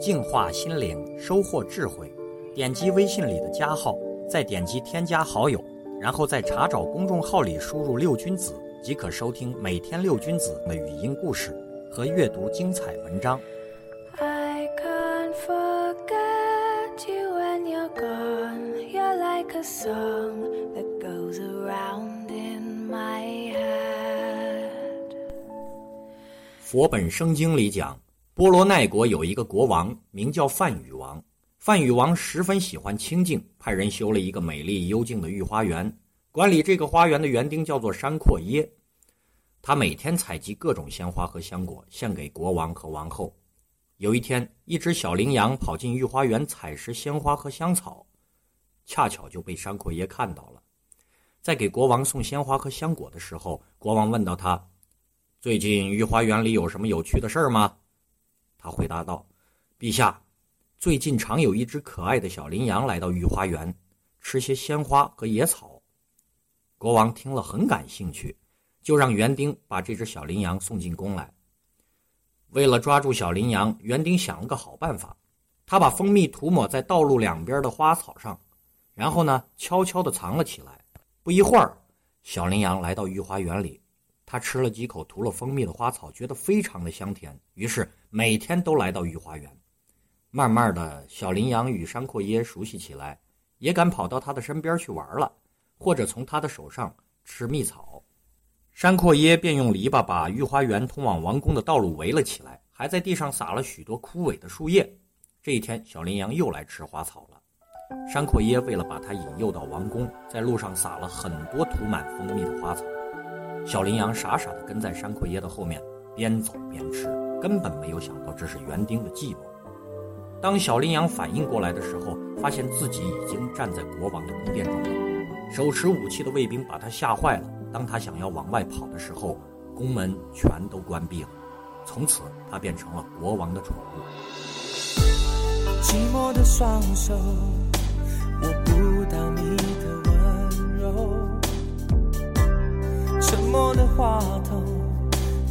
净化心灵，收获智慧。点击微信里的加号，再点击添加好友，然后在查找公众号里输入“六君子”，即可收听每天六君子的语音故事和阅读精彩文章。I can't forget you when you're gone. You're like a song that goes around in my head. 佛本生经里讲，波罗奈国有一个国王，名叫范宇王。范宇王十分喜欢清静，派人修了一个美丽幽静的御花园。管理这个花园的园丁叫做山阔耶，他每天采集各种鲜花和香果，献给国王和王后。有一天，一只小羚羊跑进御花园采食鲜花和香草，恰巧就被山阔耶看到了。在给国王送鲜花和香果的时候，国王问到他。最近御花园里有什么有趣的事儿吗？他回答道：“陛下，最近常有一只可爱的小羚羊来到御花园，吃些鲜花和野草。”国王听了很感兴趣，就让园丁把这只小羚羊送进宫来。为了抓住小羚羊，园丁想了个好办法，他把蜂蜜涂抹在道路两边的花草上，然后呢，悄悄地藏了起来。不一会儿，小羚羊来到御花园里。他吃了几口涂了蜂蜜的花草，觉得非常的香甜，于是每天都来到御花园。慢慢的小羚羊与山阔耶熟悉起来，也敢跑到他的身边去玩了，或者从他的手上吃蜜草。山阔耶便用篱笆把御花园通往王宫的道路围了起来，还在地上撒了许多枯萎的树叶。这一天，小羚羊又来吃花草了。山阔耶为了把它引诱到王宫，在路上撒了很多涂满蜂蜜的花草。小羚羊傻傻地跟在山阔耶的后面，边走边吃，根本没有想到这是园丁的计谋。当小羚羊反应过来的时候，发现自己已经站在国王的宫殿中了。手持武器的卫兵把他吓坏了。当他想要往外跑的时候，宫门全都关闭了。从此，他变成了国王的宠物。寂寞的双手握不到你的温柔。沉默的话，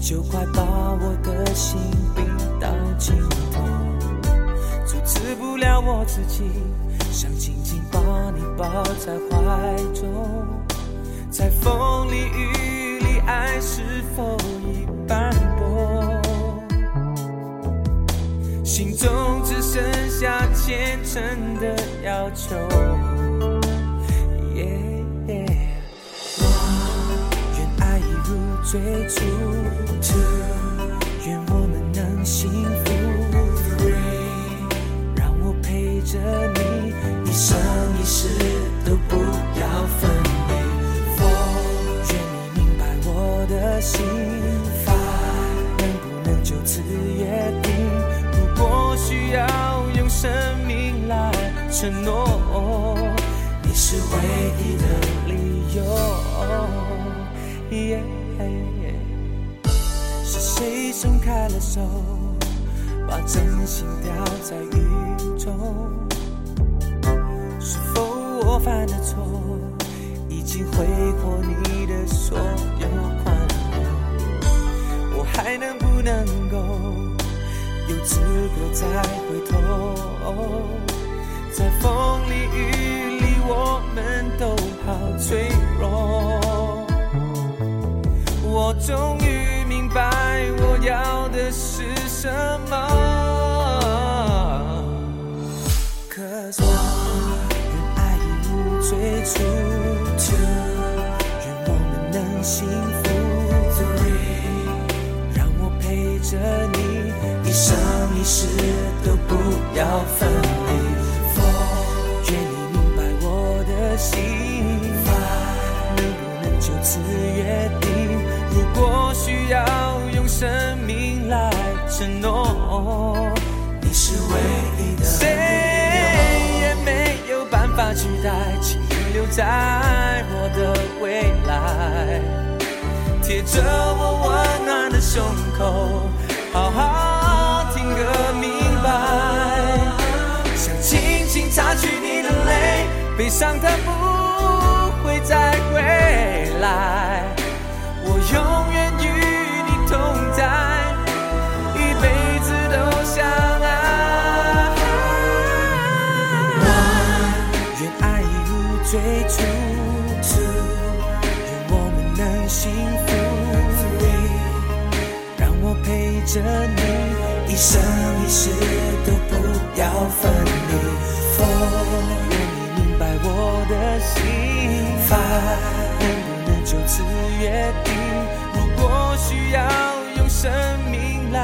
就快把我的心冰到尽头，阻止不了我自己，想紧紧把你抱在怀中，在风里雨里，爱是否已斑驳？心中只剩下虔诚的要求。最初，two，愿我们能幸福，three，让我陪着你一生一世都不要分离，four，愿你明白我的心，five，能不能就此约定？如果需要用生命来承诺，你是唯一的理由。是谁松开了手，把真心掉在雨中？是否我犯的错，已经挥霍你的所有宽容？我还能不能够有资格再回头？在风里雨里，我们都好脆弱。我终于明白我要的是什么。Cause one，愿爱一无最初；two，愿我们能幸福；three，让我陪着你一生一世都不要分离你是唯一的，谁也没有办法取代，请你留在我的未来，贴着我温暖的胸口，好好听个明白，想轻轻擦去你的泪，悲伤的不 two，愿我们能幸福。让我陪着你，一生一世都不要分离。For 愿你明白我的心。Five，能不能就此约定？如果需要用生命来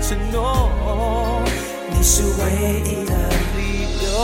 承诺，你是唯一的理由。